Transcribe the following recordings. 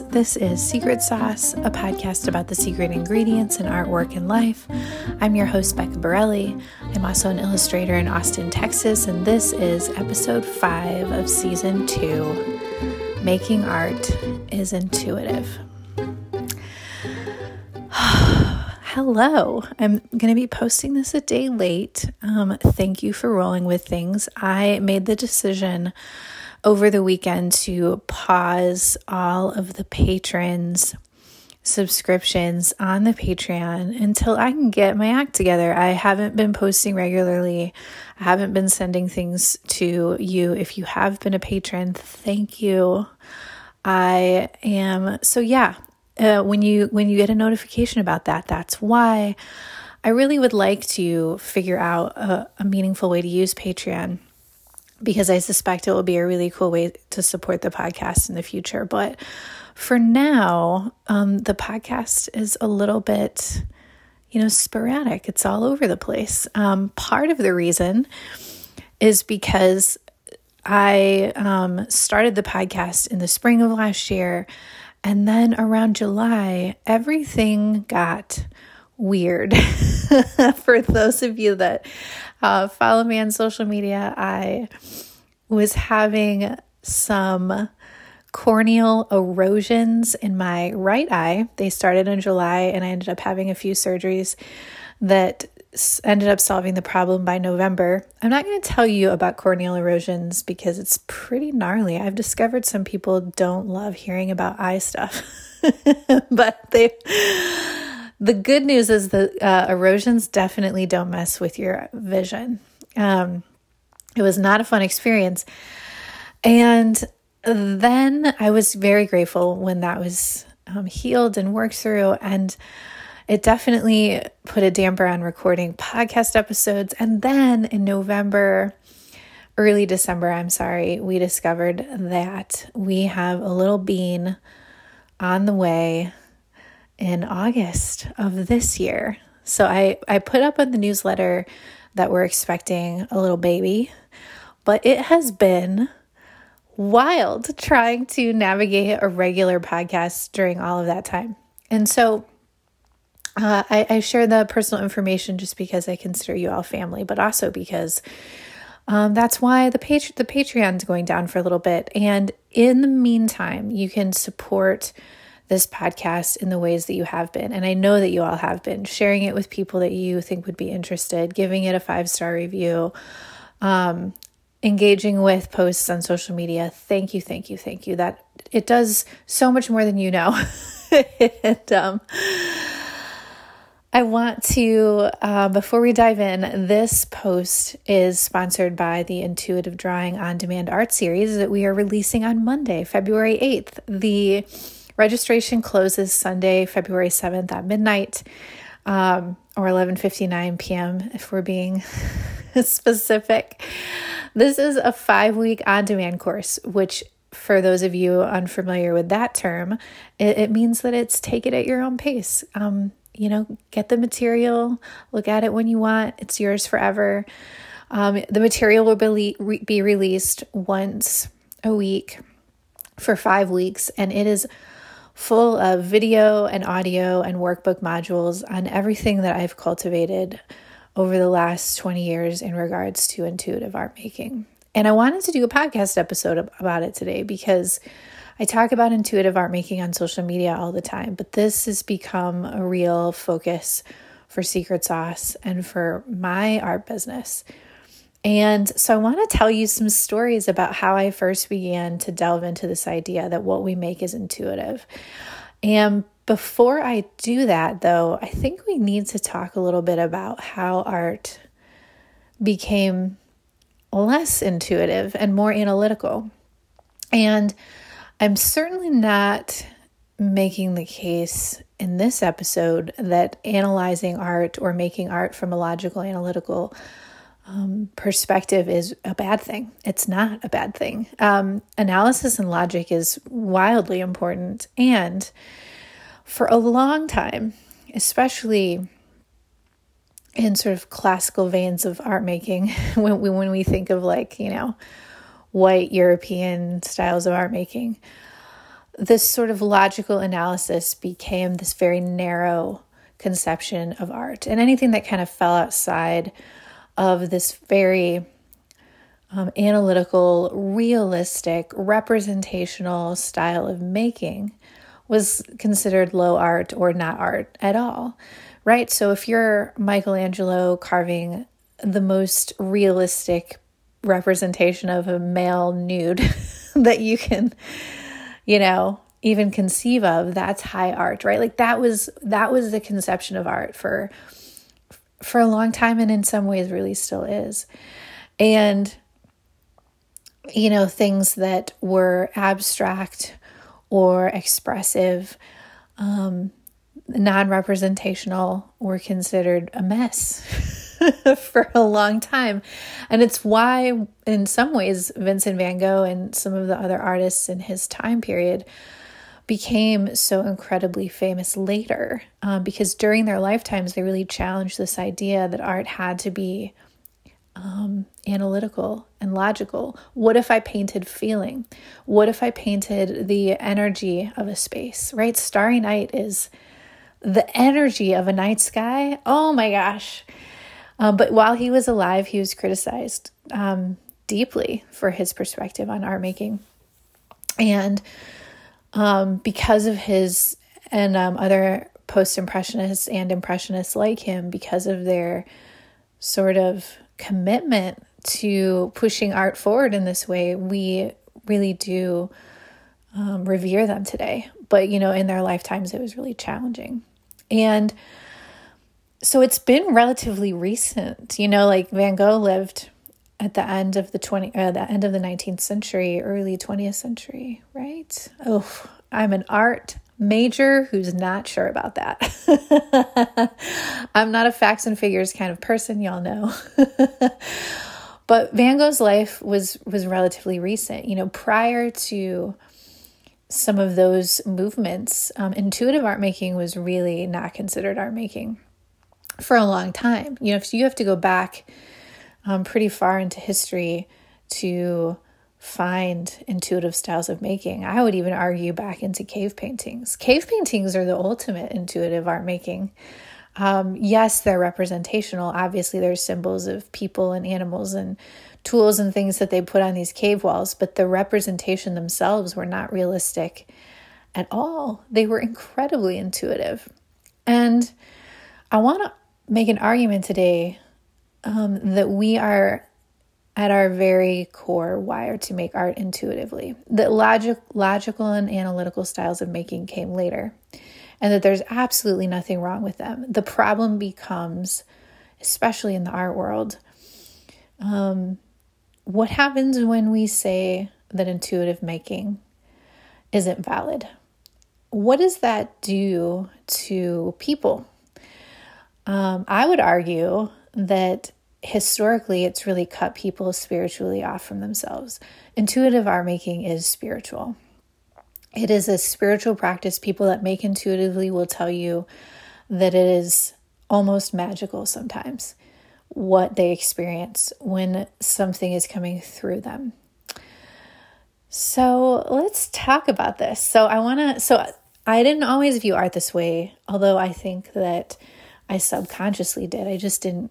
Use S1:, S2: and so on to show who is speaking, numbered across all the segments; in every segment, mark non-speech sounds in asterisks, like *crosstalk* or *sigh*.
S1: This is Secret Sauce, a podcast about the secret ingredients in artwork and life. I'm your host, Becca Borelli. I'm also an illustrator in Austin, Texas, and this is episode five of season two Making Art is Intuitive. *sighs* Hello. I'm going to be posting this a day late. Um, thank you for rolling with things. I made the decision over the weekend to pause all of the patrons' subscriptions on the Patreon until I can get my act together. I haven't been posting regularly. I haven't been sending things to you. If you have been a patron, thank you. I am so yeah. Uh, when you when you get a notification about that, that's why I really would like to figure out a, a meaningful way to use Patreon because I suspect it will be a really cool way to support the podcast in the future. But for now, um, the podcast is a little bit, you know, sporadic. It's all over the place. Um, part of the reason is because I um, started the podcast in the spring of last year. And then around July, everything got weird. *laughs* For those of you that uh, follow me on social media, I was having some corneal erosions in my right eye. They started in July, and I ended up having a few surgeries that ended up solving the problem by November. I'm not going to tell you about corneal erosions because it's pretty gnarly. I've discovered some people don't love hearing about eye stuff, *laughs* but they the good news is the uh, erosions definitely don't mess with your vision. Um, it was not a fun experience. And then I was very grateful when that was um, healed and worked through. And it definitely put a damper on recording podcast episodes. And then in November, early December, I'm sorry, we discovered that we have a little bean on the way in August of this year. So I, I put up on the newsletter that we're expecting a little baby, but it has been wild trying to navigate a regular podcast during all of that time. And so uh, I, I, share the personal information just because I consider you all family, but also because um, that's why the page the Patreon's going down for a little bit. And in the meantime, you can support this podcast in the ways that you have been. And I know that you all have been sharing it with people that you think would be interested, giving it a five star review, um, engaging with posts on social media. Thank you, thank you, thank you. That it does so much more than you know. *laughs* and, um, I want to, uh, before we dive in, this post is sponsored by the Intuitive Drawing on Demand art series that we are releasing on Monday, February 8th. The Registration closes Sunday, February 7th at midnight um, or 11:59 p.m. if we're being *laughs* specific. This is a 5-week on-demand course which for those of you unfamiliar with that term, it, it means that it's take it at your own pace. Um, you know, get the material, look at it when you want. It's yours forever. Um, the material will be, be released once a week for five weeks, and it is full of video and audio and workbook modules on everything that I've cultivated over the last 20 years in regards to intuitive art making. And I wanted to do a podcast episode about it today because I talk about intuitive art making on social media all the time, but this has become a real focus for Secret Sauce and for my art business. And so I want to tell you some stories about how I first began to delve into this idea that what we make is intuitive. And before I do that, though, I think we need to talk a little bit about how art became less intuitive and more analytical. And I'm certainly not making the case in this episode that analyzing art or making art from a logical, analytical um, perspective is a bad thing. It's not a bad thing. Um, analysis and logic is wildly important. And for a long time, especially in sort of classical veins of art making, *laughs* when we, when we think of like, you know, white European styles of art making, this sort of logical analysis became this very narrow conception of art. And anything that kind of fell outside of this very um, analytical, realistic, representational style of making was considered low art or not art at all, right? So if you're Michelangelo carving the most realistic representation of a male nude *laughs* that you can, you know, even conceive of, that's high art, right? Like that was that was the conception of art for for a long time and in some ways really still is. And you know, things that were abstract or expressive, um, non representational, were considered a mess *laughs* for a long time. And it's why, in some ways, Vincent van Gogh and some of the other artists in his time period became so incredibly famous later um, because during their lifetimes they really challenged this idea that art had to be um, analytical and logical. What if I painted feeling? What if I painted the energy of a space, right? Starry night is the energy of a night sky. Oh my gosh. Um, but while he was alive, he was criticized um, deeply for his perspective on art making. And um, because of his and um, other post impressionists and impressionists like him, because of their sort of commitment to pushing art forward in this way, we really do um, revere them today. But, you know, in their lifetimes, it was really challenging. And so it's been relatively recent, you know, like Van Gogh lived at the end of the 20 uh, the end of the 19th century early 20th century right oh i'm an art major who's not sure about that. *laughs* I'm not a facts and figures kind of person, y'all know. *laughs* but Van Gogh's life was was relatively recent. You know, prior to some of those movements, um, intuitive art making was really not considered art making for a long time. You know, if you have to go back um, pretty far into history to find intuitive styles of making. I would even argue back into cave paintings. Cave paintings are the ultimate intuitive art making. Um, yes, they're representational. Obviously, there's symbols of people and animals and tools and things that they put on these cave walls, but the representation themselves were not realistic at all. They were incredibly intuitive. And I want to make an argument today um, that we are at our very core wired to make art intuitively. That logic, logical and analytical styles of making came later, and that there's absolutely nothing wrong with them. The problem becomes, especially in the art world, um, what happens when we say that intuitive making isn't valid? What does that do to people? Um, I would argue that historically it's really cut people spiritually off from themselves. Intuitive art making is spiritual. It is a spiritual practice. People that make intuitively will tell you that it is almost magical sometimes what they experience when something is coming through them. So let's talk about this. So I want to, so I didn't always view art this way, although I think that I subconsciously did. I just didn't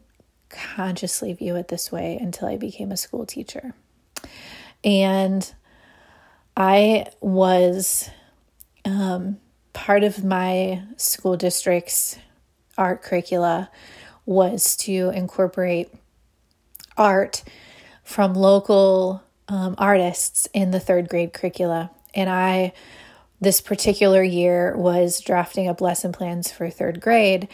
S1: consciously view it this way until I became a school teacher. And I was um, part of my school district's art curricula was to incorporate art from local um, artists in the third grade curricula. And I, this particular year, was drafting up lesson plans for third grade.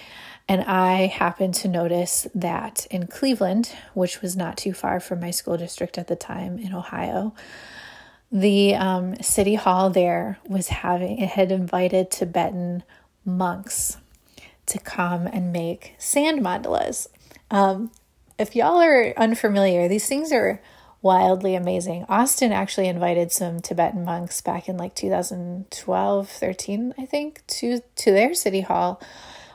S1: And I happened to notice that in Cleveland, which was not too far from my school district at the time in Ohio, the um, city hall there was having, it had invited Tibetan monks to come and make sand mandalas. Um, if y'all are unfamiliar, these things are wildly amazing. Austin actually invited some Tibetan monks back in like 2012, 13, I think, to to their city hall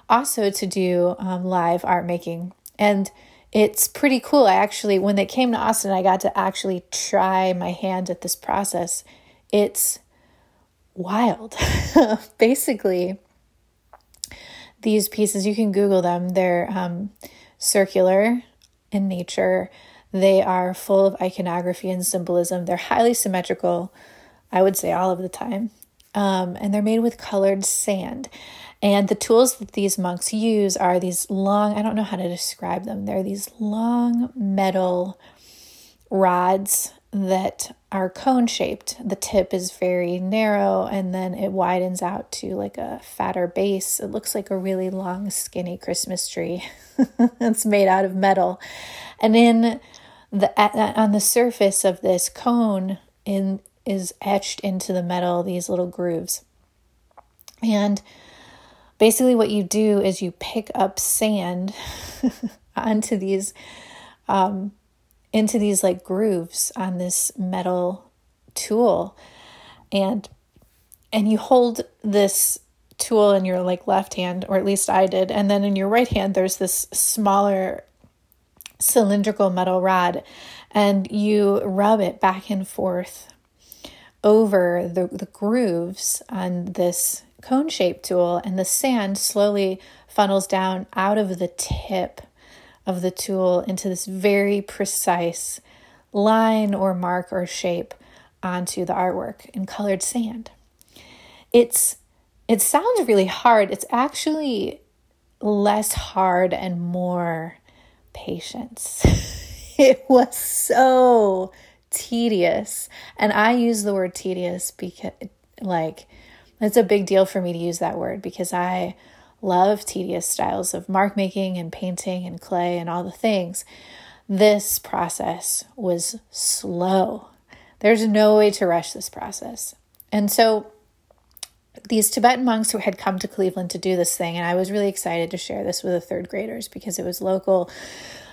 S1: also to do um, live art making. And it's pretty cool. I actually, when they came to Austin, I got to actually try my hand at this process. It's wild. *laughs* Basically, these pieces, you can Google them, they're um, circular in nature. They are full of iconography and symbolism. They're highly symmetrical, I would say, all of the time. Um, and they're made with colored sand. And the tools that these monks use are these long, I don't know how to describe them. They're these long metal rods that are cone shaped. The tip is very narrow and then it widens out to like a fatter base. It looks like a really long, skinny Christmas tree. *laughs* it's made out of metal. And in the on the surface of this cone in is etched into the metal these little grooves. And basically what you do is you pick up sand *laughs* onto these um, into these like grooves on this metal tool. And and you hold this tool in your like left hand or at least I did. And then in your right hand there's this smaller cylindrical metal rod. And you rub it back and forth over the, the grooves on this cone shaped tool, and the sand slowly funnels down out of the tip of the tool into this very precise line or mark or shape onto the artwork in colored sand. It's it sounds really hard. It's actually less hard and more patience. *laughs* it was so tedious. And I use the word tedious because like it's a big deal for me to use that word because I love tedious styles of mark making and painting and clay and all the things. This process was slow. There's no way to rush this process. And so these Tibetan monks who had come to Cleveland to do this thing, and I was really excited to share this with the third graders because it was local.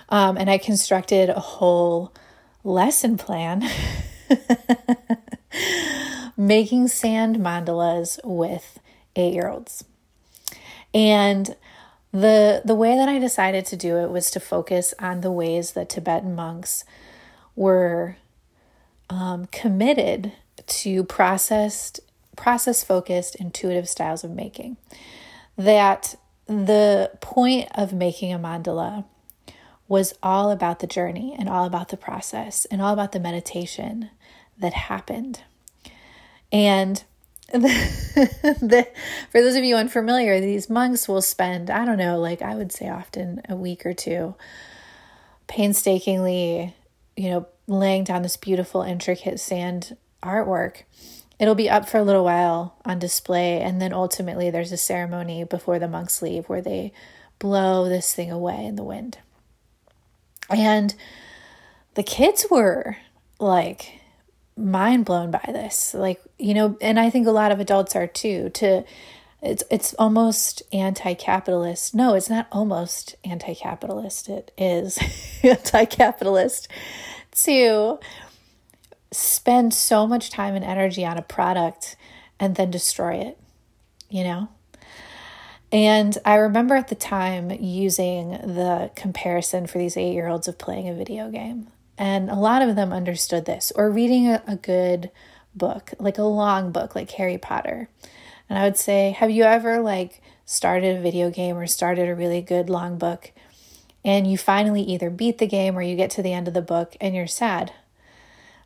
S1: Um, and I constructed a whole lesson plan *laughs* making sand mandalas with eight year olds. And the the way that I decided to do it was to focus on the ways that Tibetan monks were um, committed to processed process focused intuitive styles of making. That the point of making a mandala was all about the journey and all about the process and all about the meditation that happened. And *laughs* the, the, for those of you unfamiliar, these monks will spend, I don't know, like I would say often a week or two, painstakingly, you know, laying down this beautiful, intricate sand artwork. It'll be up for a little while on display, and then ultimately there's a ceremony before the monks leave where they blow this thing away in the wind. And the kids were like mind blown by this. Like, you know, and I think a lot of adults are too, to it's it's almost anti-capitalist. No, it's not almost anti-capitalist. It is *laughs* anti-capitalist to spend so much time and energy on a product and then destroy it, you know? And I remember at the time using the comparison for these eight year olds of playing a video game. And a lot of them understood this, or reading a, a good book, like a long book, like Harry Potter. And I would say, have you ever like started a video game or started a really good long book and you finally either beat the game or you get to the end of the book and you're sad?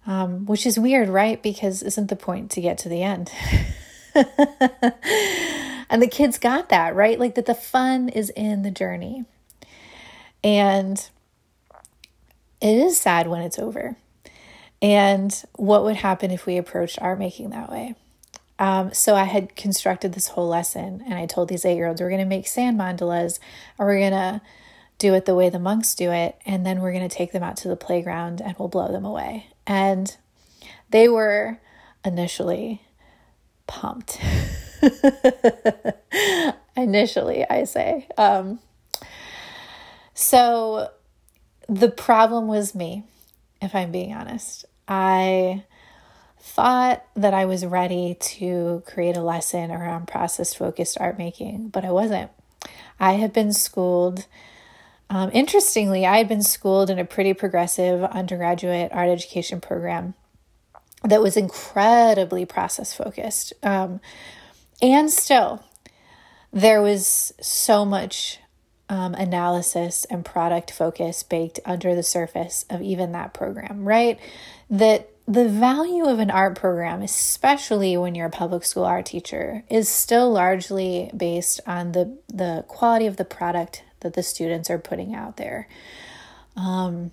S1: Um, which is weird, right? Because isn't the point to get to the end? *laughs* and the kids got that, right? Like that the fun is in the journey. And it is sad when it's over. And what would happen if we approached art making that way? Um, so I had constructed this whole lesson, and I told these eight year olds, we're going to make sand mandalas, or we're going to do it the way the monks do it, and then we're going to take them out to the playground and we'll blow them away. And they were initially pumped. *laughs* initially, I say. Um, so the problem was me, if I'm being honest. I thought that I was ready to create a lesson around process focused art making, but I wasn't. I had been schooled. Um, interestingly, I had been schooled in a pretty progressive undergraduate art education program that was incredibly process focused. Um, and still, there was so much um, analysis and product focus baked under the surface of even that program, right? That the value of an art program, especially when you're a public school art teacher, is still largely based on the, the quality of the product that the students are putting out there. Um,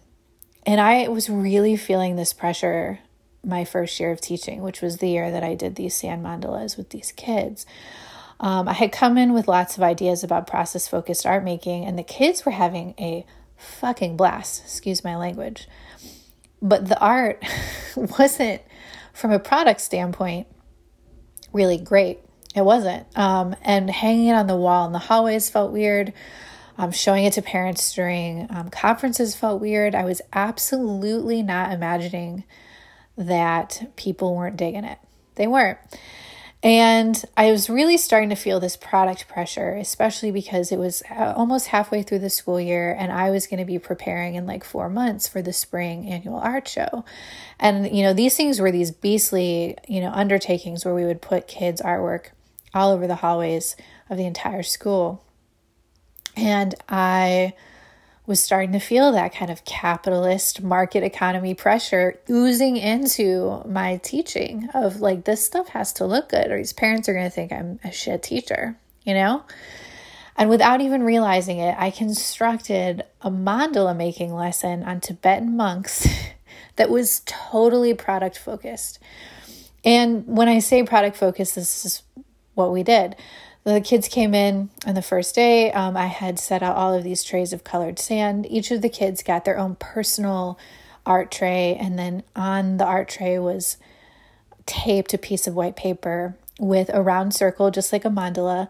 S1: and I was really feeling this pressure my first year of teaching, which was the year that I did these sand mandalas with these kids. Um, I had come in with lots of ideas about process focused art making, and the kids were having a fucking blast, excuse my language. But the art *laughs* wasn't, from a product standpoint, really great. It wasn't. Um, and hanging it on the wall in the hallways felt weird. Um, showing it to parents during um, conferences felt weird. I was absolutely not imagining that people weren't digging it. They weren't. And I was really starting to feel this product pressure, especially because it was uh, almost halfway through the school year and I was going to be preparing in like four months for the spring annual art show. And, you know, these things were these beastly, you know, undertakings where we would put kids' artwork all over the hallways of the entire school. And I was starting to feel that kind of capitalist market economy pressure oozing into my teaching of like this stuff has to look good or these parents are going to think I'm a shit teacher, you know? And without even realizing it, I constructed a mandala making lesson on Tibetan monks *laughs* that was totally product focused. And when I say product focused, this is what we did the kids came in on the first day. Um, I had set out all of these trays of colored sand. Each of the kids got their own personal art tray, and then on the art tray was taped a piece of white paper with a round circle, just like a mandala.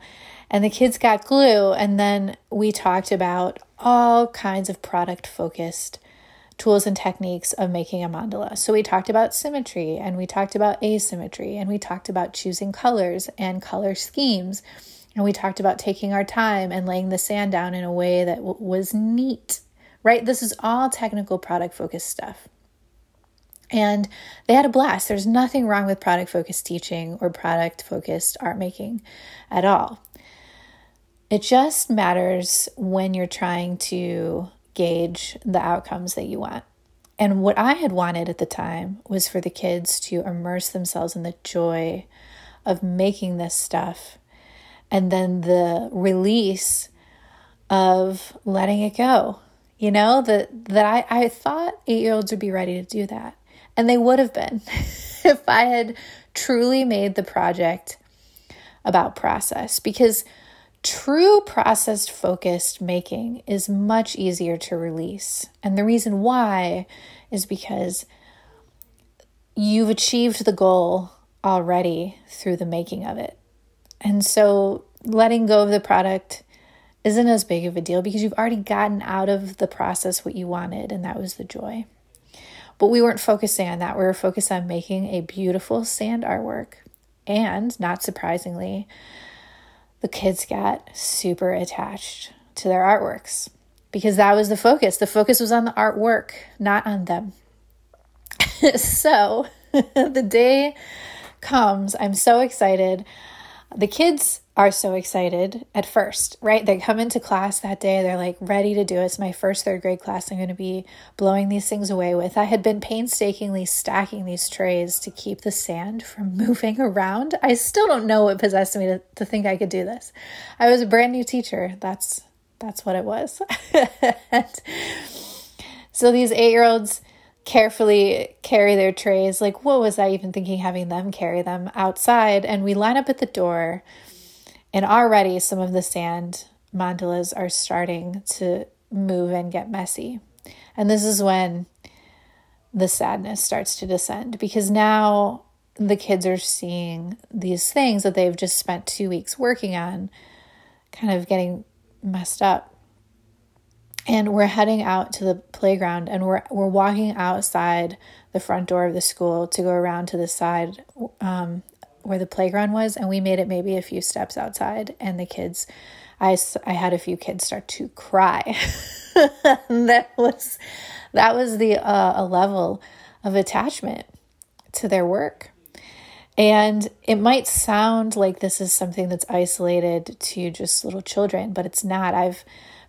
S1: And the kids got glue, and then we talked about all kinds of product focused tools and techniques of making a mandala. So we talked about symmetry and we talked about asymmetry and we talked about choosing colors and color schemes. And we talked about taking our time and laying the sand down in a way that w- was neat, right? This is all technical product focused stuff. And they had a blast. There's nothing wrong with product focused teaching or product focused art making at all. It just matters when you're trying to gauge the outcomes that you want. And what I had wanted at the time was for the kids to immerse themselves in the joy of making this stuff and then the release of letting it go. You know, that that I, I thought eight year olds would be ready to do that. And they would have been *laughs* if I had truly made the project about process because True process focused making is much easier to release. And the reason why is because you've achieved the goal already through the making of it. And so letting go of the product isn't as big of a deal because you've already gotten out of the process what you wanted, and that was the joy. But we weren't focusing on that. We were focused on making a beautiful sand artwork. And not surprisingly, the kids got super attached to their artworks because that was the focus. The focus was on the artwork, not on them. *laughs* so *laughs* the day comes, I'm so excited. The kids are so excited at first, right? They come into class that day, they're like ready to do it. It's my first third grade class I'm going to be blowing these things away with. I had been painstakingly stacking these trays to keep the sand from *laughs* moving around. I still don't know what possessed me to, to think I could do this. I was a brand new teacher. That's that's what it was. *laughs* so these eight year olds carefully carry their trays. Like, what was I even thinking having them carry them outside? And we line up at the door and already some of the sand mandalas are starting to move and get messy. And this is when the sadness starts to descend because now the kids are seeing these things that they've just spent two weeks working on kind of getting messed up. And we're heading out to the playground and we're we're walking outside the front door of the school to go around to the side um, where the playground was and we made it maybe a few steps outside and the kids I, I had a few kids start to cry *laughs* that was that was the uh, a level of attachment to their work. And it might sound like this is something that's isolated to just little children, but it's not. I've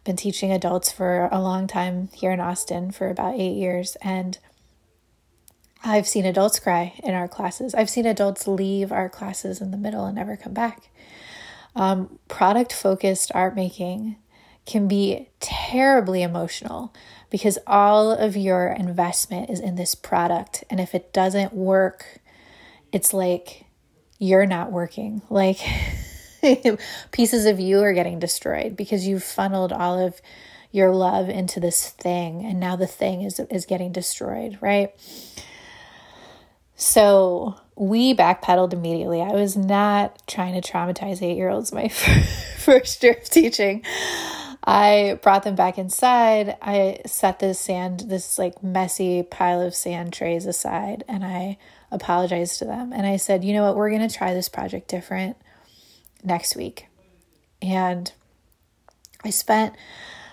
S1: been teaching adults for a long time here in Austin for about eight years, and I've seen adults cry in our classes. I've seen adults leave our classes in the middle and never come back. Um, product focused art making can be terribly emotional because all of your investment is in this product. And if it doesn't work, it's like you're not working. Like *laughs* *laughs* pieces of you are getting destroyed because you've funneled all of your love into this thing and now the thing is is getting destroyed, right? So we backpedaled immediately. I was not trying to traumatize eight year olds my *laughs* first year of teaching. I brought them back inside. I set this sand, this like messy pile of sand trays aside, and I apologized to them. And I said, you know what, we're going to try this project different next week. And I spent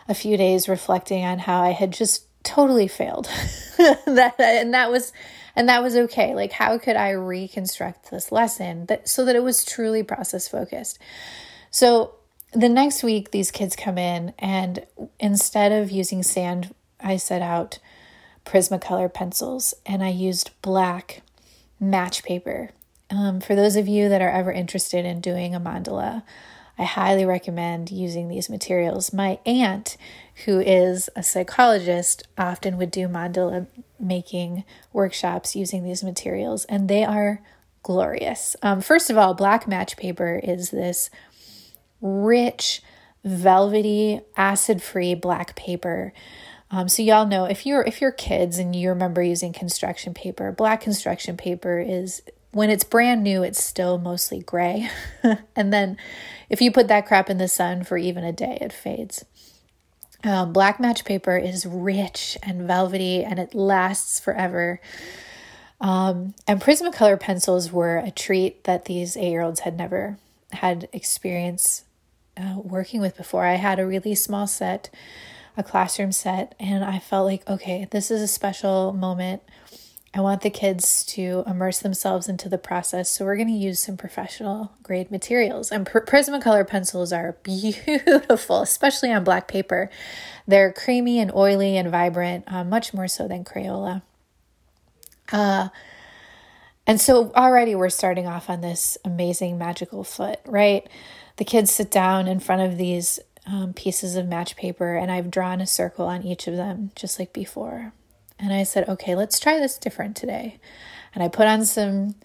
S1: a few days reflecting on how I had just totally failed. *laughs* that and that was and that was okay. Like how could I reconstruct this lesson that so that it was truly process focused. So the next week these kids come in and instead of using sand i set out prismacolor pencils and i used black match paper um, for those of you that are ever interested in doing a mandala i highly recommend using these materials my aunt who is a psychologist often would do mandala making workshops using these materials and they are glorious um, first of all black match paper is this rich, velvety, acid-free black paper. Um, so y'all know if you're if you're kids and you remember using construction paper, black construction paper is when it's brand new, it's still mostly gray. *laughs* and then if you put that crap in the sun for even a day, it fades. Um, black match paper is rich and velvety and it lasts forever. Um, and Prismacolor pencils were a treat that these eight year olds had never had experience uh, working with before. I had a really small set, a classroom set, and I felt like, okay, this is a special moment. I want the kids to immerse themselves into the process. So we're going to use some professional grade materials. And pr- Prismacolor pencils are beautiful, especially on black paper. They're creamy and oily and vibrant, uh, much more so than Crayola. Uh, and so already we're starting off on this amazing magical foot, right? the kids sit down in front of these um, pieces of match paper and I've drawn a circle on each of them, just like before. And I said, okay, let's try this different today. And I put on some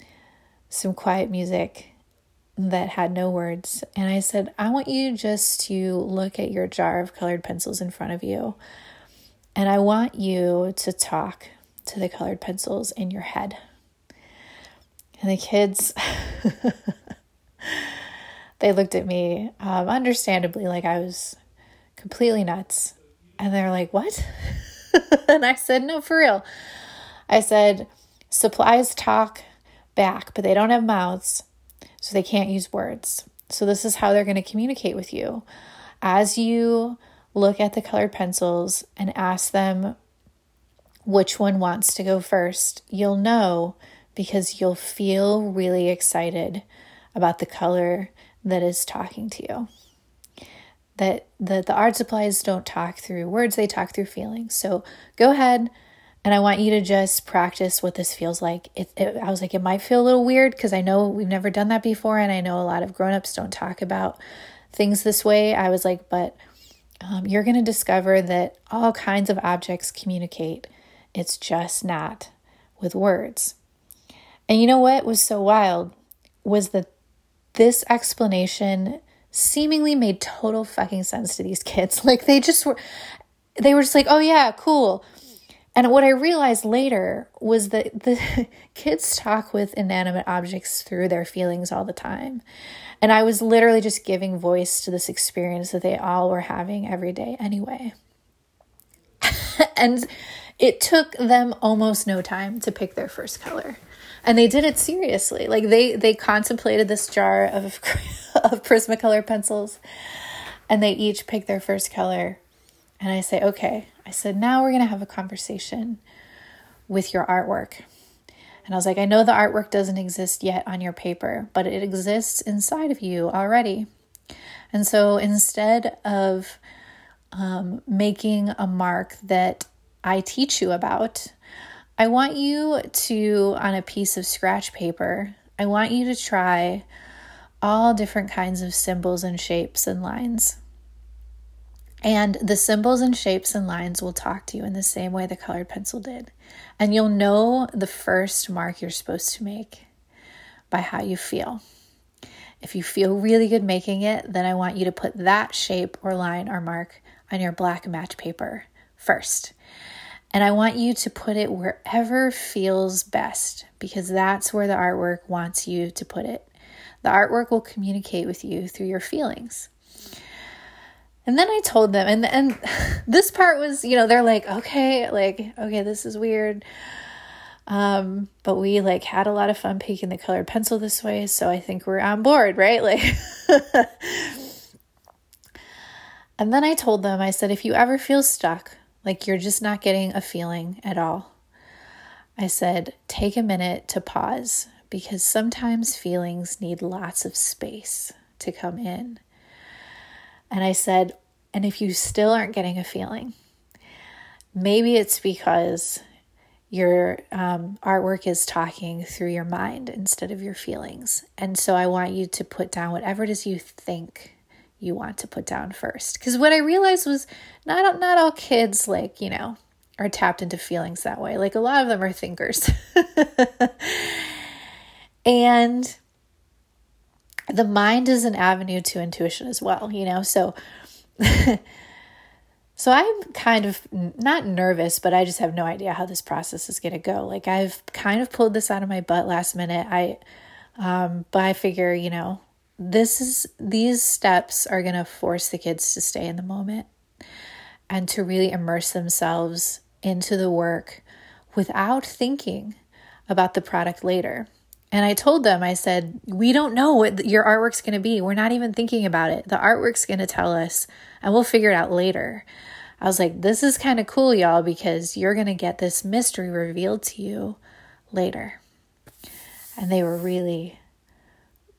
S1: some quiet music that had no words. And I said, I want you just to look at your jar of colored pencils in front of you. And I want you to talk to the colored pencils in your head. And the kids *laughs* they looked at me, um, understandably, like I was completely nuts. And they're like, What? *laughs* *laughs* and I said, No, for real. I said, Supplies talk back, but they don't have mouths, so they can't use words. So, this is how they're going to communicate with you. As you look at the colored pencils and ask them which one wants to go first, you'll know because you'll feel really excited about the color that is talking to you. That the, the art supplies don't talk through words, they talk through feelings. So go ahead and I want you to just practice what this feels like. It, it, I was like, it might feel a little weird because I know we've never done that before, and I know a lot of grown-ups don't talk about things this way. I was like, but um, you're going to discover that all kinds of objects communicate. It's just not with words. And you know what was so wild was that this explanation seemingly made total fucking sense to these kids. *laughs* Like they just were, they were just like, oh yeah, cool. And what I realized later was that the *laughs* kids talk with inanimate objects through their feelings all the time. And I was literally just giving voice to this experience that they all were having every day anyway. *laughs* and it took them almost no time to pick their first color and they did it seriously. Like they they contemplated this jar of *laughs* of Prismacolor pencils, and they each pick their first color. And I say, okay. I said, now we're gonna have a conversation with your artwork. And I was like, I know the artwork doesn't exist yet on your paper, but it exists inside of you already. And so instead of um, making a mark that I teach you about, I want you to, on a piece of scratch paper, I want you to try all different kinds of symbols and shapes and lines. And the symbols and shapes and lines will talk to you in the same way the colored pencil did. And you'll know the first mark you're supposed to make by how you feel. If you feel really good making it, then I want you to put that shape or line or mark on your black match paper first. And I want you to put it wherever feels best because that's where the artwork wants you to put it. The artwork will communicate with you through your feelings. And then I told them, and and *laughs* this part was, you know, they're like, okay, like, okay, this is weird. Um, but we like had a lot of fun picking the colored pencil this way, so I think we're on board, right? Like *laughs* And then I told them, I said, if you ever feel stuck, like you're just not getting a feeling at all, I said, take a minute to pause because sometimes feelings need lots of space to come in. And I said, and if you still aren't getting a feeling, maybe it's because your um, artwork is talking through your mind instead of your feelings. And so I want you to put down whatever it is you think you want to put down first. Because what I realized was not not all kids like you know are tapped into feelings that way. Like a lot of them are thinkers, *laughs* and the mind is an avenue to intuition as well, you know? So, *laughs* so I'm kind of not nervous, but I just have no idea how this process is going to go. Like I've kind of pulled this out of my butt last minute. I, um, but I figure, you know, this is, these steps are going to force the kids to stay in the moment and to really immerse themselves into the work without thinking about the product later. And I told them, I said, we don't know what your artwork's going to be. We're not even thinking about it. The artwork's going to tell us, and we'll figure it out later. I was like, this is kind of cool, y'all, because you're going to get this mystery revealed to you later. And they were really,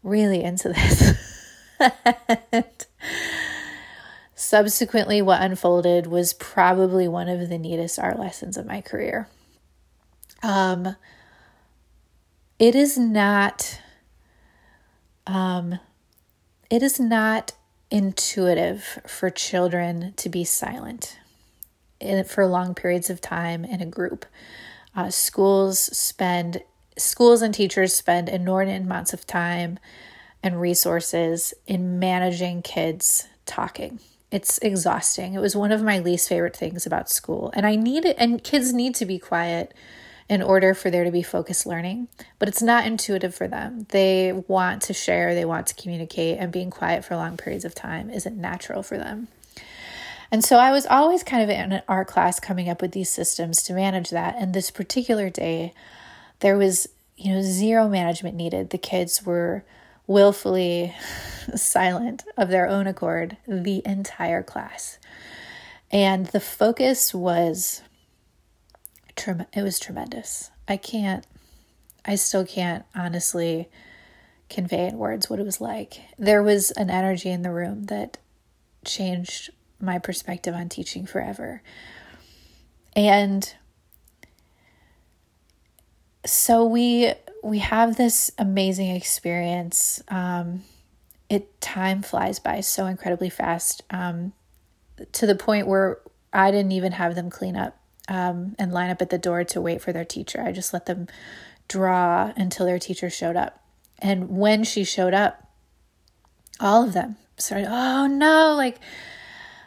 S1: really into *laughs* this. subsequently, what unfolded was probably one of the neatest art lessons of my career. Um, it is not um it is not intuitive for children to be silent in, for long periods of time in a group. Uh, schools spend schools and teachers spend inordinate amounts of time and resources in managing kids talking. It's exhausting. It was one of my least favorite things about school. And I need it and kids need to be quiet in order for there to be focused learning, but it's not intuitive for them. They want to share, they want to communicate, and being quiet for long periods of time isn't natural for them. And so I was always kind of in art class coming up with these systems to manage that. And this particular day, there was, you know, zero management needed. The kids were willfully *laughs* silent of their own accord the entire class. And the focus was trem- it was tremendous. I can't, I still can't honestly convey in words what it was like. There was an energy in the room that changed my perspective on teaching forever. And so we we have this amazing experience. Um, it time flies by so incredibly fast um, to the point where I didn't even have them clean up um, and line up at the door to wait for their teacher. I just let them draw until their teacher showed up. And when she showed up, all of them started, oh no, like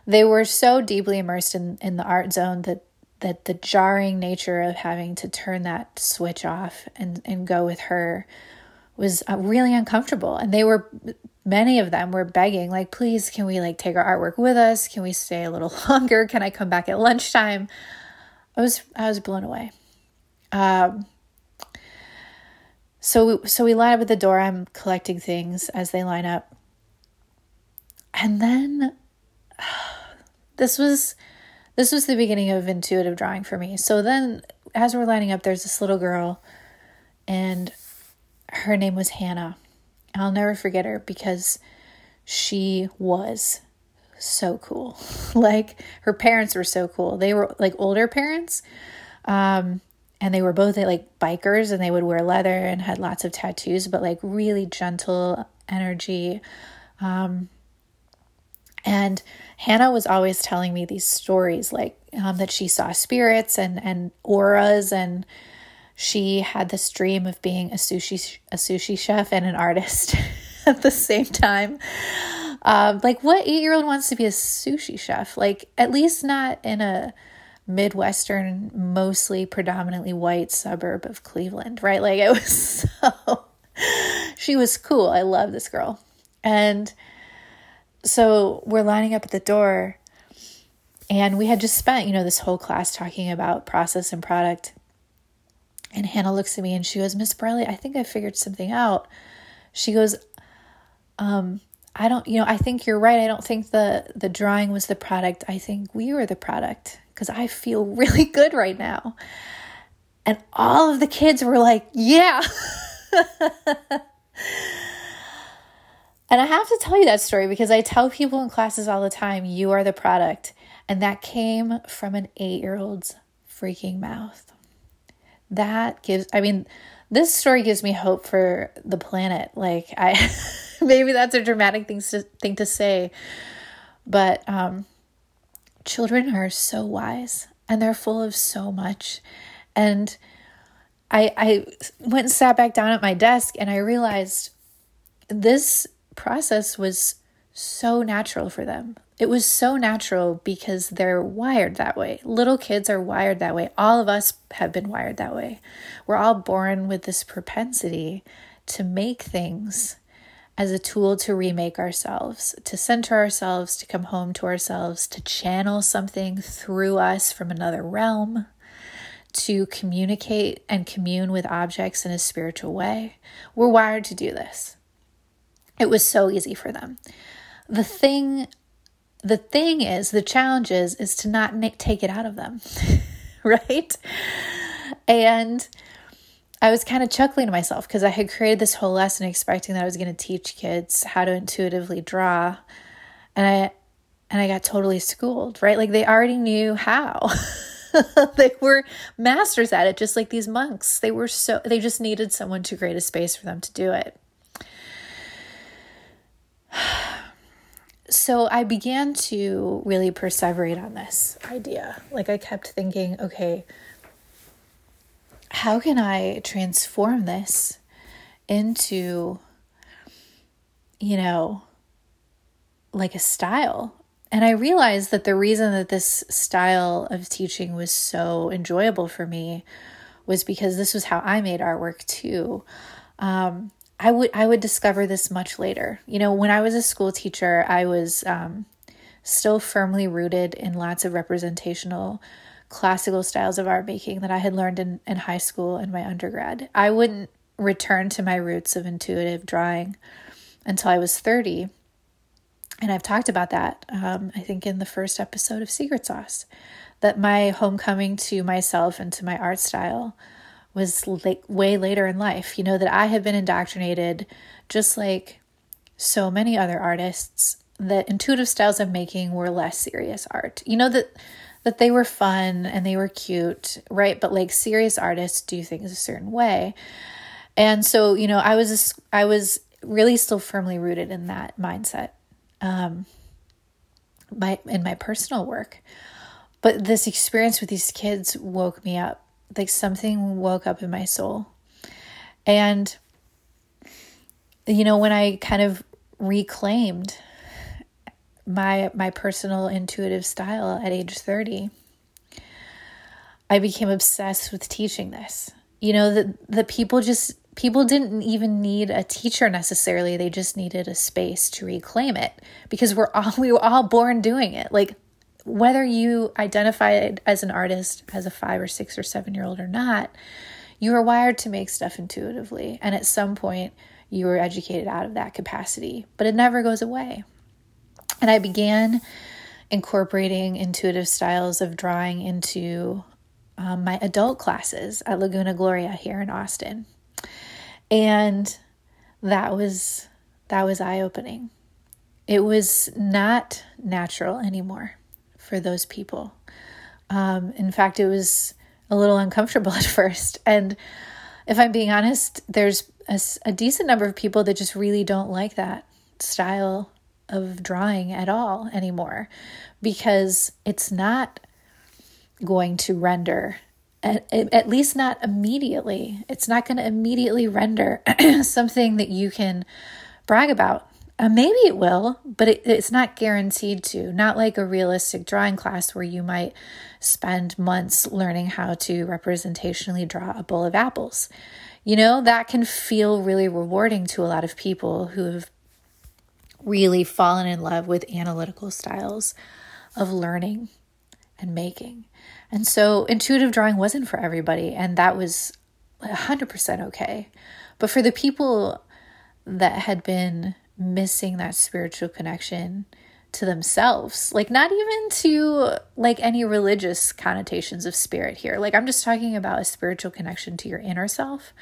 S1: they were so deeply immersed in, in the art zone that that the jarring nature of having to turn that switch off and, and go with her was uh, really uncomfortable. And they were, many of them were begging, like, please, can we like take our artwork with us? Can we stay a little *laughs* longer? Can I come back at lunchtime? I was I was blown away. Um, so so we line up at the door. I'm collecting things as they line up, and then *sighs* this was this was the beginning of intuitive drawing for me. So then, as we're lining up, there's this little girl and her name was Hannah. I'll never forget her because she was so cool. *laughs* like her parents were so cool. They were like older parents. Um, and they were both like bikers and they would wear leather and had lots of tattoos, but like really gentle energy. Um, and Hannah was always telling me these stories, like um, that she saw spirits and and auras, and she had this dream of being a sushi a sushi chef and an artist *laughs* at the same time. Um, like, what eight year old wants to be a sushi chef? Like, at least not in a midwestern, mostly predominantly white suburb of Cleveland, right? Like, it was *laughs* so. she was cool. I love this girl, and so we're lining up at the door and we had just spent you know this whole class talking about process and product and hannah looks at me and she goes miss Briley, i think i figured something out she goes um i don't you know i think you're right i don't think the the drawing was the product i think we were the product because i feel *laughs* really good right now and all of the kids were like yeah *laughs* And I have to tell you that story because I tell people in classes all the time, you are the product. And that came from an eight year old's freaking mouth. That gives, I mean, this story gives me hope for the planet. Like, I, *laughs* maybe that's a dramatic thing to, thing to say, but um, children are so wise and they're full of so much. And I, I went and sat back down at my desk and I realized this process was so natural for them. It was so natural because they're wired that way. Little kids are wired that way. All of us have been wired that way. We're all born with this propensity to make things as a tool to remake ourselves, to center ourselves, to come home to ourselves, to channel something through us from another realm, to communicate and commune with objects in a spiritual way. We're wired to do this. It was so easy for them. The thing the thing is, the challenge is is to not take it out of them. *laughs* right? And I was kind of chuckling to myself because I had created this whole lesson expecting that I was going to teach kids how to intuitively draw. And I and I got totally schooled, right? Like they already knew how. *laughs* they were masters at it just like these monks. They were so they just needed someone to create a space for them to do it. *sighs* *sighs* so I began to really perseverate on this idea. Like I kept thinking, okay, how can I transform this into, you know, like a style? And I realized that the reason that this style of teaching was so enjoyable for me was because this was how I made artwork too. Um, I would I would discover this much later. You know, when I was a school teacher, I was um, still firmly rooted in lots of representational classical styles of art making that I had learned in, in high school and my undergrad. I wouldn't return to my roots of intuitive drawing until I was 30. And I've talked about that, um, I think, in the first episode of Secret Sauce, that my homecoming to myself and to my art style was like way later in life. You know, that I had been indoctrinated just like so many other artists that intuitive styles of making were less serious art. You know that that they were fun and they were cute, right? But like serious artists do things a certain way. And so, you know, I was I was really still firmly rooted in that mindset. Um my in my personal work. But this experience with these kids woke me up like something woke up in my soul. And, you know, when I kind of reclaimed my my personal intuitive style at age 30 i became obsessed with teaching this. You know that the people just people didn't even need a teacher necessarily. They just needed a space to reclaim it because we're all *laughs* we were all born doing it. Like whether you identified as an artist as a five or six or seven year old or not, you are wired to make stuff intuitively. And at some point, you were educated out of that capacity, but it never goes away. And I began incorporating intuitive styles of drawing into um, my adult classes at Laguna Gloria here in Austin. And that was that was eye-opening. It was not natural anymore for those people. Um, in fact, it was a little uncomfortable *laughs* at first. And if I'm being honest, there's a, a decent number of people that just really don't like that style of drawing at all anymore because it's not going to render at, at least not immediately it's not going to immediately render *clears throat* something that you can brag about uh, maybe it will, but it, it's not guaranteed to. Not like a realistic drawing class where you might spend months learning how to representationally draw a bowl of apples. You know, that can feel really rewarding to a lot of people who have really fallen in love with analytical styles of learning and making. And so intuitive drawing wasn't for everybody, and that was 100% okay. But for the people that had been missing that spiritual connection to themselves. Like not even to like any religious connotations of spirit here. Like i'm just talking about a spiritual connection to your inner self.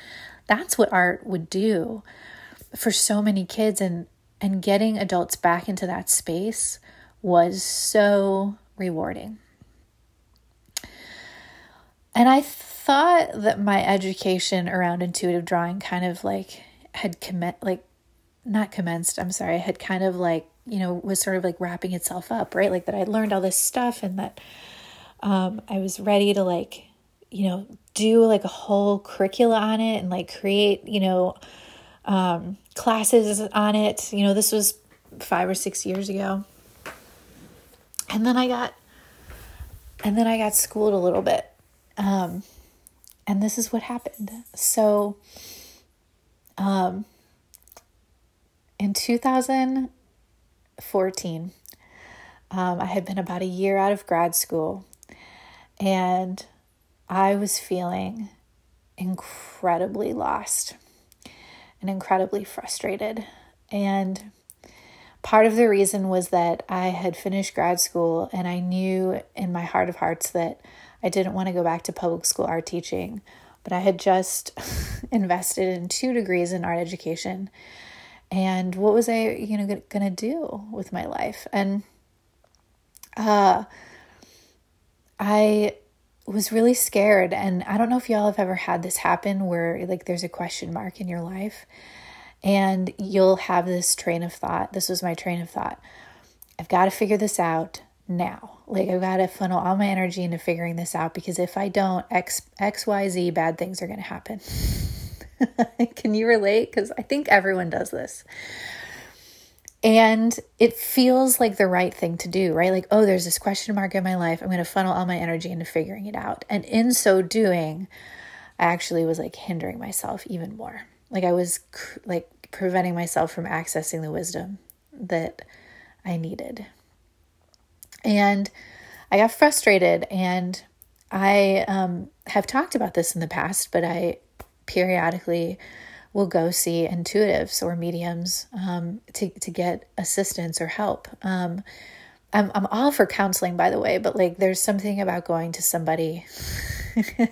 S1: That's what art would do for so many kids and and getting adults back into that space was so rewarding. And i thought that my education around intuitive drawing kind of like had commit like not commenced, I'm sorry, I had kind of like, you know, was sort of like wrapping itself up, right? Like that I learned all this stuff and that um, I was ready to like, you know, do like a whole curricula on it and like create, you know, um, classes on it. You know, this was five or six years ago. And then I got, and then I got schooled a little bit. Um, and this is what happened. So, um, in 2014, um, I had been about a year out of grad school and I was feeling incredibly lost and incredibly frustrated. And part of the reason was that I had finished grad school and I knew in my heart of hearts that I didn't want to go back to public school art teaching, but I had just *laughs* invested in two degrees in art education and what was I, you know, to do with my life? And uh, I was really scared. And I don't know if y'all have ever had this happen where like there's a question mark in your life and you'll have this train of thought. This was my train of thought. I've got to figure this out now. Like I've got to funnel all my energy into figuring this out because if I don't, X, X, Y, Z bad things are going to happen. *laughs* Can you relate? Because I think everyone does this. And it feels like the right thing to do, right? Like, oh, there's this question mark in my life. I'm going to funnel all my energy into figuring it out. And in so doing, I actually was like hindering myself even more. Like, I was like preventing myself from accessing the wisdom that I needed. And I got frustrated and I um, have talked about this in the past, but I periodically will go see intuitives or mediums um, to, to get assistance or help. Um, I'm, I'm all for counseling, by the way, but like there's something about going to somebody *laughs* in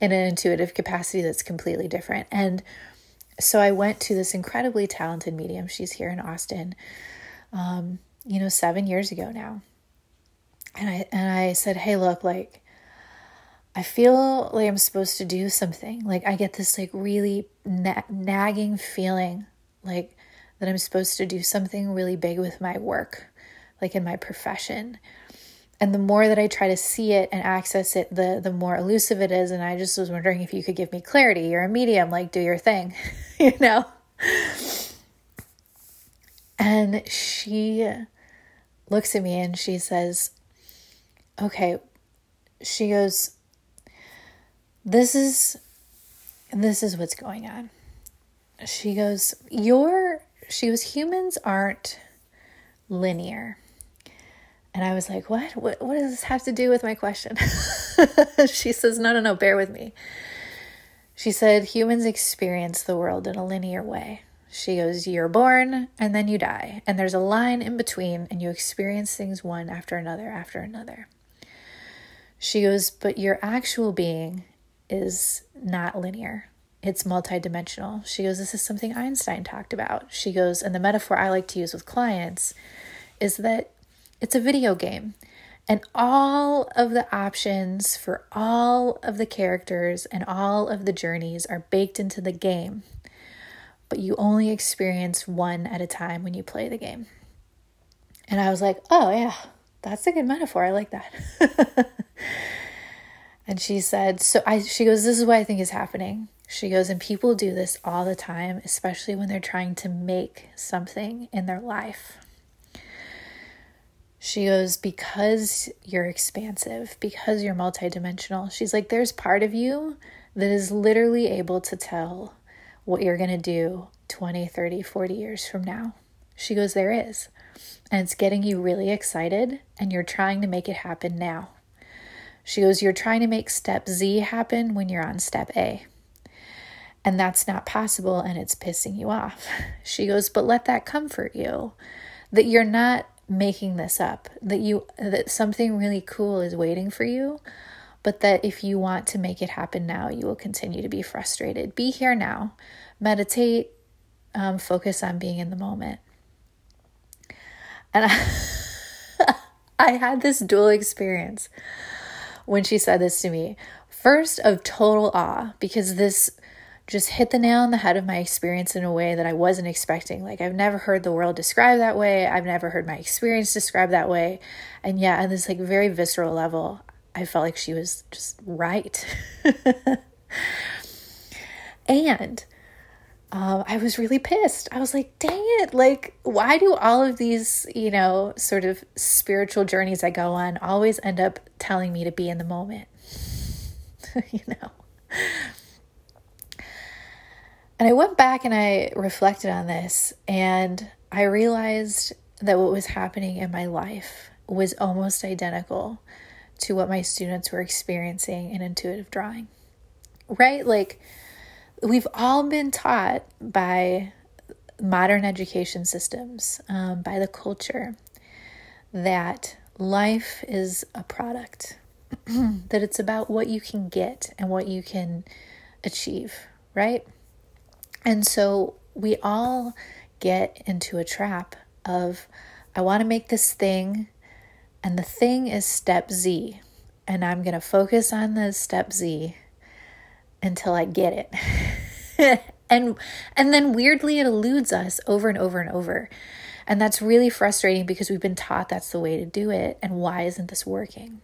S1: an intuitive capacity that's completely different. And so I went to this incredibly talented medium. She's here in Austin, um, you know, seven years ago now. And I and I said, hey, look, like I feel like I'm supposed to do something. Like I get this like really na- nagging feeling like that I'm supposed to do something really big with my work, like in my profession. And the more that I try to see it and access it, the the more elusive it is. And I just was wondering if you could give me clarity. You're a medium, like do your thing, *laughs* you know. And she looks at me and she says, "Okay." She goes, this is this is what's going on. She goes, "Your," she goes, "Humans aren't linear." And I was like, "What? What what does this have to do with my question?" *laughs* she says, "No, no, no, bear with me." She said, "Humans experience the world in a linear way." She goes, You're born and then you die. And there's a line in between, and you experience things one after another after another. She goes, But your actual being is not linear. it's multidimensional. She goes, This is something Einstein talked about. She goes, and the metaphor I like to use with clients is that it's a video game. And all of the options for all of the characters and all of the journeys are baked into the game. But you only experience one at a time when you play the game. And I was like, oh, yeah, that's a good metaphor. I like that. *laughs* and she said, so I, she goes, this is what I think is happening. She goes, and people do this all the time, especially when they're trying to make something in their life. She goes, because you're expansive, because you're multidimensional. She's like, there's part of you that is literally able to tell what you're going to do 20, 30, 40 years from now. She goes, there is. And it's getting you really excited, and you're trying to make it happen now. She goes, You're trying to make step Z happen when you're on step A and that's not possible and it's pissing you off. *laughs* She goes, "But let that comfort you that you're not making this up, that you that something really cool is waiting for you, but that if you want to make it happen now, you will continue to be frustrated. Be here now. Meditate, um, focus on being in the moment." And I, *laughs* I had this dual experience when she said this to me. First, of total awe, because this just hit the nail on the head of my experience in a way that I wasn't expecting. Like, I've never heard the world described that way. I've never heard my experience described that way. And yeah, on this like very visceral level, I felt like she was just right. *laughs* and um, I was really pissed. I was like, dang it. Like, why do all of these, you know, sort of spiritual journeys I go on always end up telling me to be in the moment? *laughs* you know? And I went back and I reflected on this, and I realized that what was happening in my life was almost identical to what my students were experiencing in intuitive drawing. Right? Like, we've all been taught by modern education systems, um, by the culture, that life is a product, *clears throat* that it's about what you can get and what you can achieve, right? And so we all get into a trap of, I want to make this thing, and the thing is step Z. And I'm going to focus on the step Z until I get it. *laughs* and and then weirdly it eludes us over and over and over. And that's really frustrating because we've been taught that's the way to do it and why isn't this working?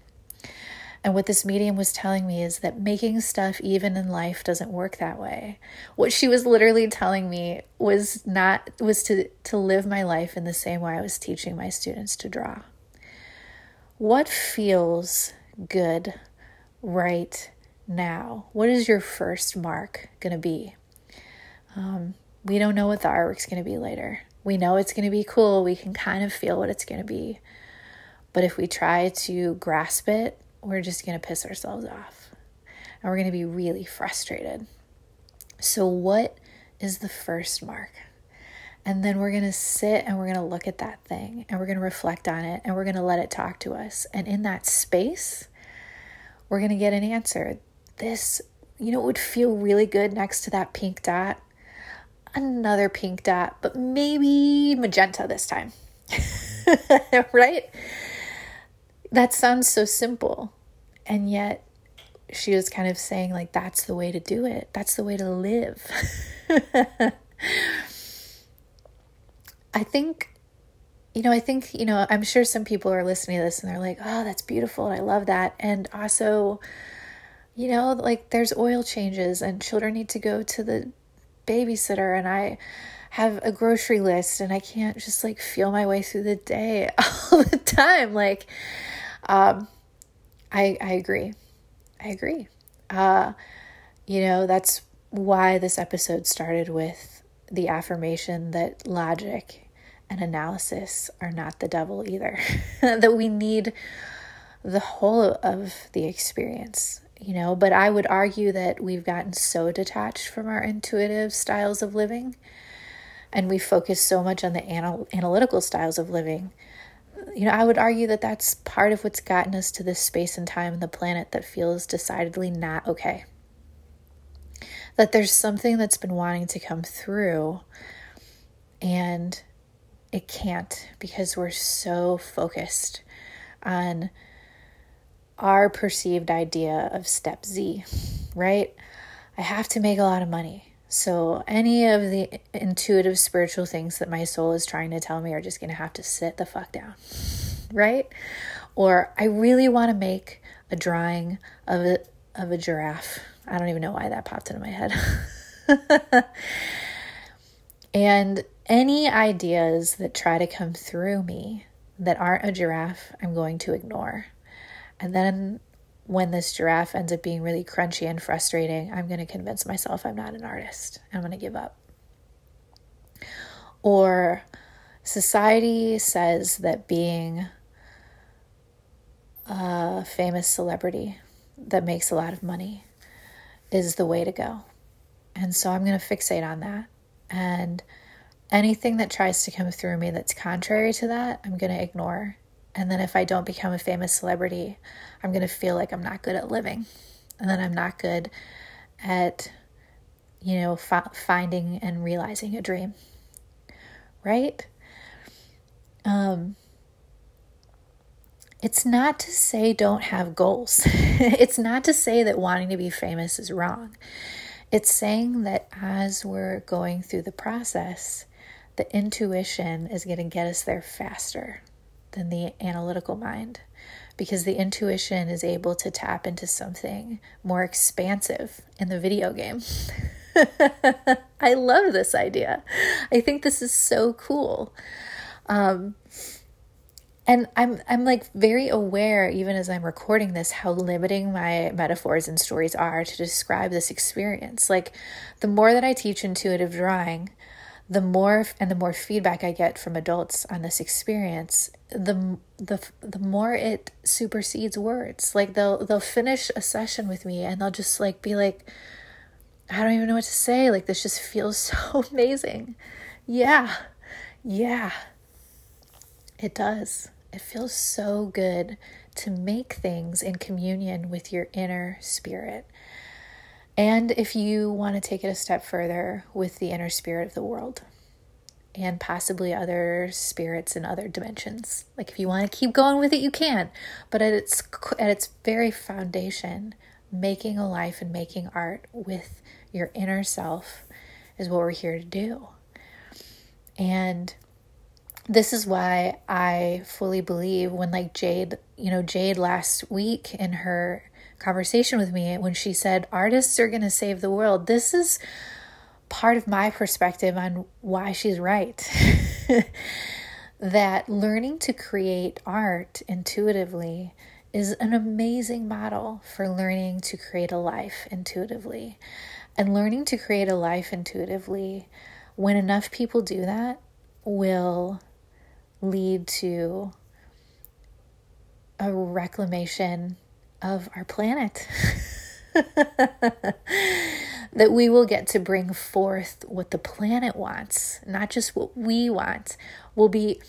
S1: And what this medium was telling me is that making stuff even in life doesn't work that way. What she was literally telling me was not was to to live my life in the same way I was teaching my students to draw. What feels good right now? What is your first mark going to be? Um, we don't know what the artwork's going to be later. We know it's going to be cool. We can kind of feel what it's going to be. But if we try to grasp it we're just going to piss ourselves off and we're going to be really frustrated. So, what is the first mark? And then we're going to sit and we're going to look at that thing and we're going to reflect on it and we're going to let it talk to us. And in that space, we're going to get an answer. This, you know, it would feel really good next to that pink dot. Another pink dot, but maybe magenta this time. *laughs* right? That sounds so simple. And yet, she was kind of saying, like, that's the way to do it. That's the way to live. *laughs* I think, you know, I think, you know, I'm sure some people are listening to this and they're like, oh, that's beautiful. And I love that. And also, you know, like there's oil changes and children need to go to the babysitter. And I, have a grocery list and I can't just like feel my way through the day *laughs* all the time. Like, um, I I agree. I agree. Uh, you know, that's why this episode started with the affirmation that logic and analysis are not the devil either. *laughs* that we need the whole of the experience, you know, but I would argue that we've gotten so detached from our intuitive styles of living and we focus so much on the anal- analytical styles of living you know, I would argue that that's part of what's gotten us to this space and time on the planet that feels decidedly not okay. that there's something that's been wanting to come through and it can't because we're so focused on our perceived idea of step Z, right? I have to make a lot of money. So, any of the intuitive spiritual things that my soul is trying to tell me are just going to have to sit the fuck down, right? Or I really want to make a drawing of a, of a giraffe. I don't even know why that popped into my head. *laughs* and any ideas that try to come through me that aren't a giraffe, I'm going to ignore. And then when this giraffe ends up being really crunchy and frustrating, I'm going to convince myself I'm not an artist. I'm going to give up. Or society says that being a famous celebrity that makes a lot of money is the way to go. And so I'm going to fixate on that. And anything that tries to come through me that's contrary to that, I'm going to ignore and then if I don't become a famous celebrity, I'm going to feel like I'm not good at living. And then I'm not good at, you know, fi- finding and realizing a dream. Right? Um, it's not to say don't have goals. *laughs* it's not to say that wanting to be famous is wrong. It's saying that as we're going through the process, the intuition is going to get us there faster than the analytical mind because the intuition is able to tap into something more expansive in the video game. *laughs* I love this idea. I think this is so cool. Um, and I'm I'm like very aware even as I'm recording this how limiting my metaphors and stories are to describe this experience. Like the more that I teach intuitive drawing, the more and the more feedback I get from adults on this experience, the the the more it supersedes words. Like they'll they'll finish a session with me and they'll just like be like, I don't even know what to say. Like this just feels *laughs* so amazing. Yeah, yeah, it does. It feels so good to make things in communion with your inner spirit. And if you want to take it a step further with the inner spirit of the world and possibly other spirits in other dimensions. Like if you want to keep going with it you can, but at its at its very foundation, making a life and making art with your inner self is what we're here to do. And this is why I fully believe when like Jade, you know, Jade last week in her conversation with me when she said, artists are going to save the world. This is part of my perspective on why she's right. *laughs* that learning to create art intuitively is an amazing model for learning to create a life intuitively. And learning to create a life intuitively, when enough people do that, will lead to a reclamation of our planet. *laughs* that we will get to bring forth what the planet wants, not just what we want. Will be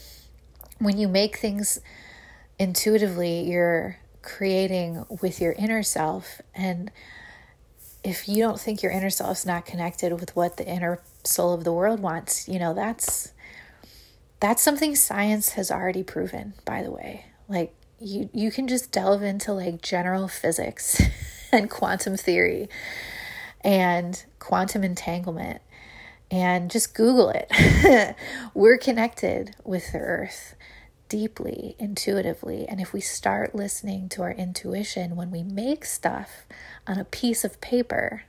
S1: when you make things intuitively, you're creating with your inner self. And if you don't think your inner self's not connected with what the inner soul of the world wants, you know, that's that's something science has already proven, by the way. Like you you can just delve into like general physics *laughs* and quantum theory and quantum entanglement and just google it. *laughs* We're connected with the earth deeply intuitively and if we start listening to our intuition when we make stuff on a piece of paper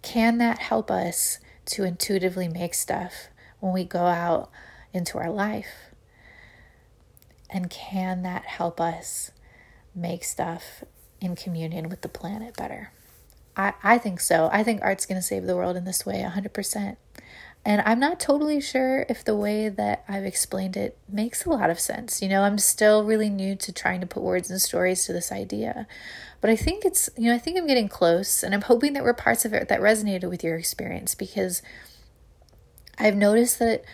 S1: can that help us to intuitively make stuff when we go out into our life and can that help us make stuff in communion with the planet better? I, I think so. I think art's going to save the world in this way 100%. And I'm not totally sure if the way that I've explained it makes a lot of sense. You know, I'm still really new to trying to put words and stories to this idea. But I think it's, you know, I think I'm getting close and I'm hoping that we're parts of it that resonated with your experience because I've noticed that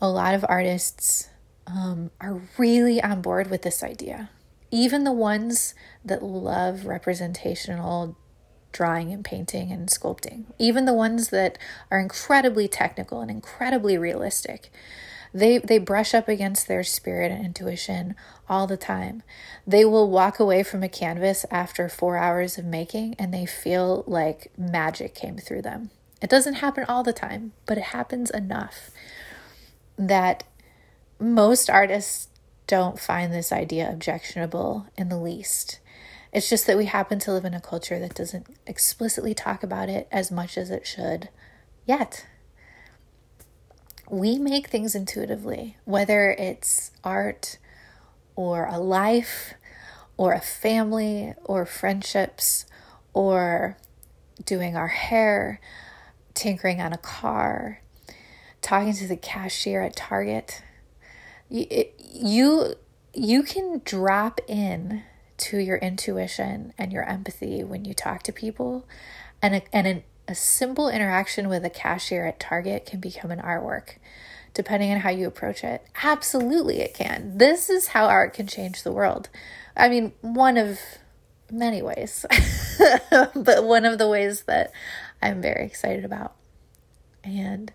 S1: a lot of artists um, are really on board with this idea. Even the ones that love representational drawing and painting and sculpting, even the ones that are incredibly technical and incredibly realistic. They, they brush up against their spirit and intuition all the time. They will walk away from a canvas after four hours of making and they feel like magic came through them. It doesn't happen all the time, but it happens enough that most artists don't find this idea objectionable in the least. It's just that we happen to live in a culture that doesn't explicitly talk about it as much as it should yet. We make things intuitively, whether it's art or a life or a family or friendships or doing our hair, tinkering on a car, talking to the cashier at Target. You you can drop in to your intuition and your empathy when you talk to people and a, and an, a simple interaction with a cashier at Target can become an artwork depending on how you approach it. Absolutely, it can. This is how art can change the world. I mean, one of many ways, *laughs* but one of the ways that I'm very excited about. And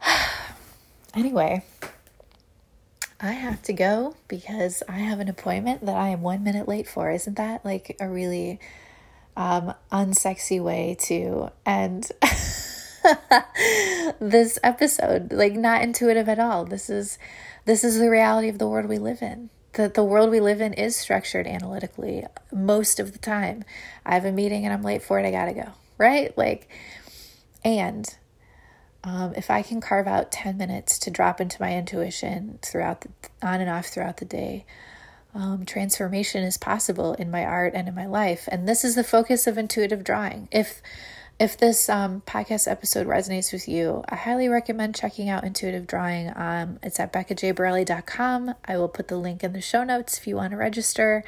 S1: *sighs* anyway, I have to go because I have an appointment that I am one minute late for. Isn't that like a really um, unsexy way to end *laughs* this episode? Like not intuitive at all. This is this is the reality of the world we live in. The, the world we live in is structured analytically most of the time. I have a meeting and I'm late for it. I gotta go. Right? Like, and um, if I can carve out 10 minutes to drop into my intuition throughout the, on and off throughout the day, um, transformation is possible in my art and in my life. And this is the focus of intuitive drawing. If if this um, podcast episode resonates with you, I highly recommend checking out Intuitive Drawing. Um, it's at beccajborelli.com. I will put the link in the show notes if you want to register.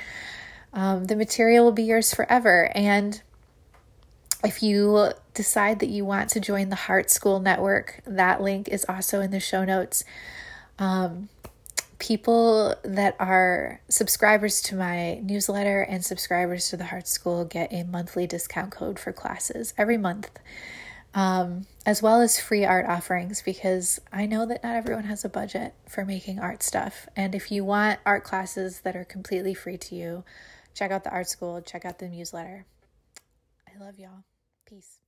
S1: Um, the material will be yours forever. And if you decide that you want to join the Heart School Network, that link is also in the show notes. Um, people that are subscribers to my newsletter and subscribers to the Heart School get a monthly discount code for classes every month, um, as well as free art offerings because I know that not everyone has a budget for making art stuff. And if you want art classes that are completely free to you, check out the Art School, check out the newsletter. I love y'all. Peace.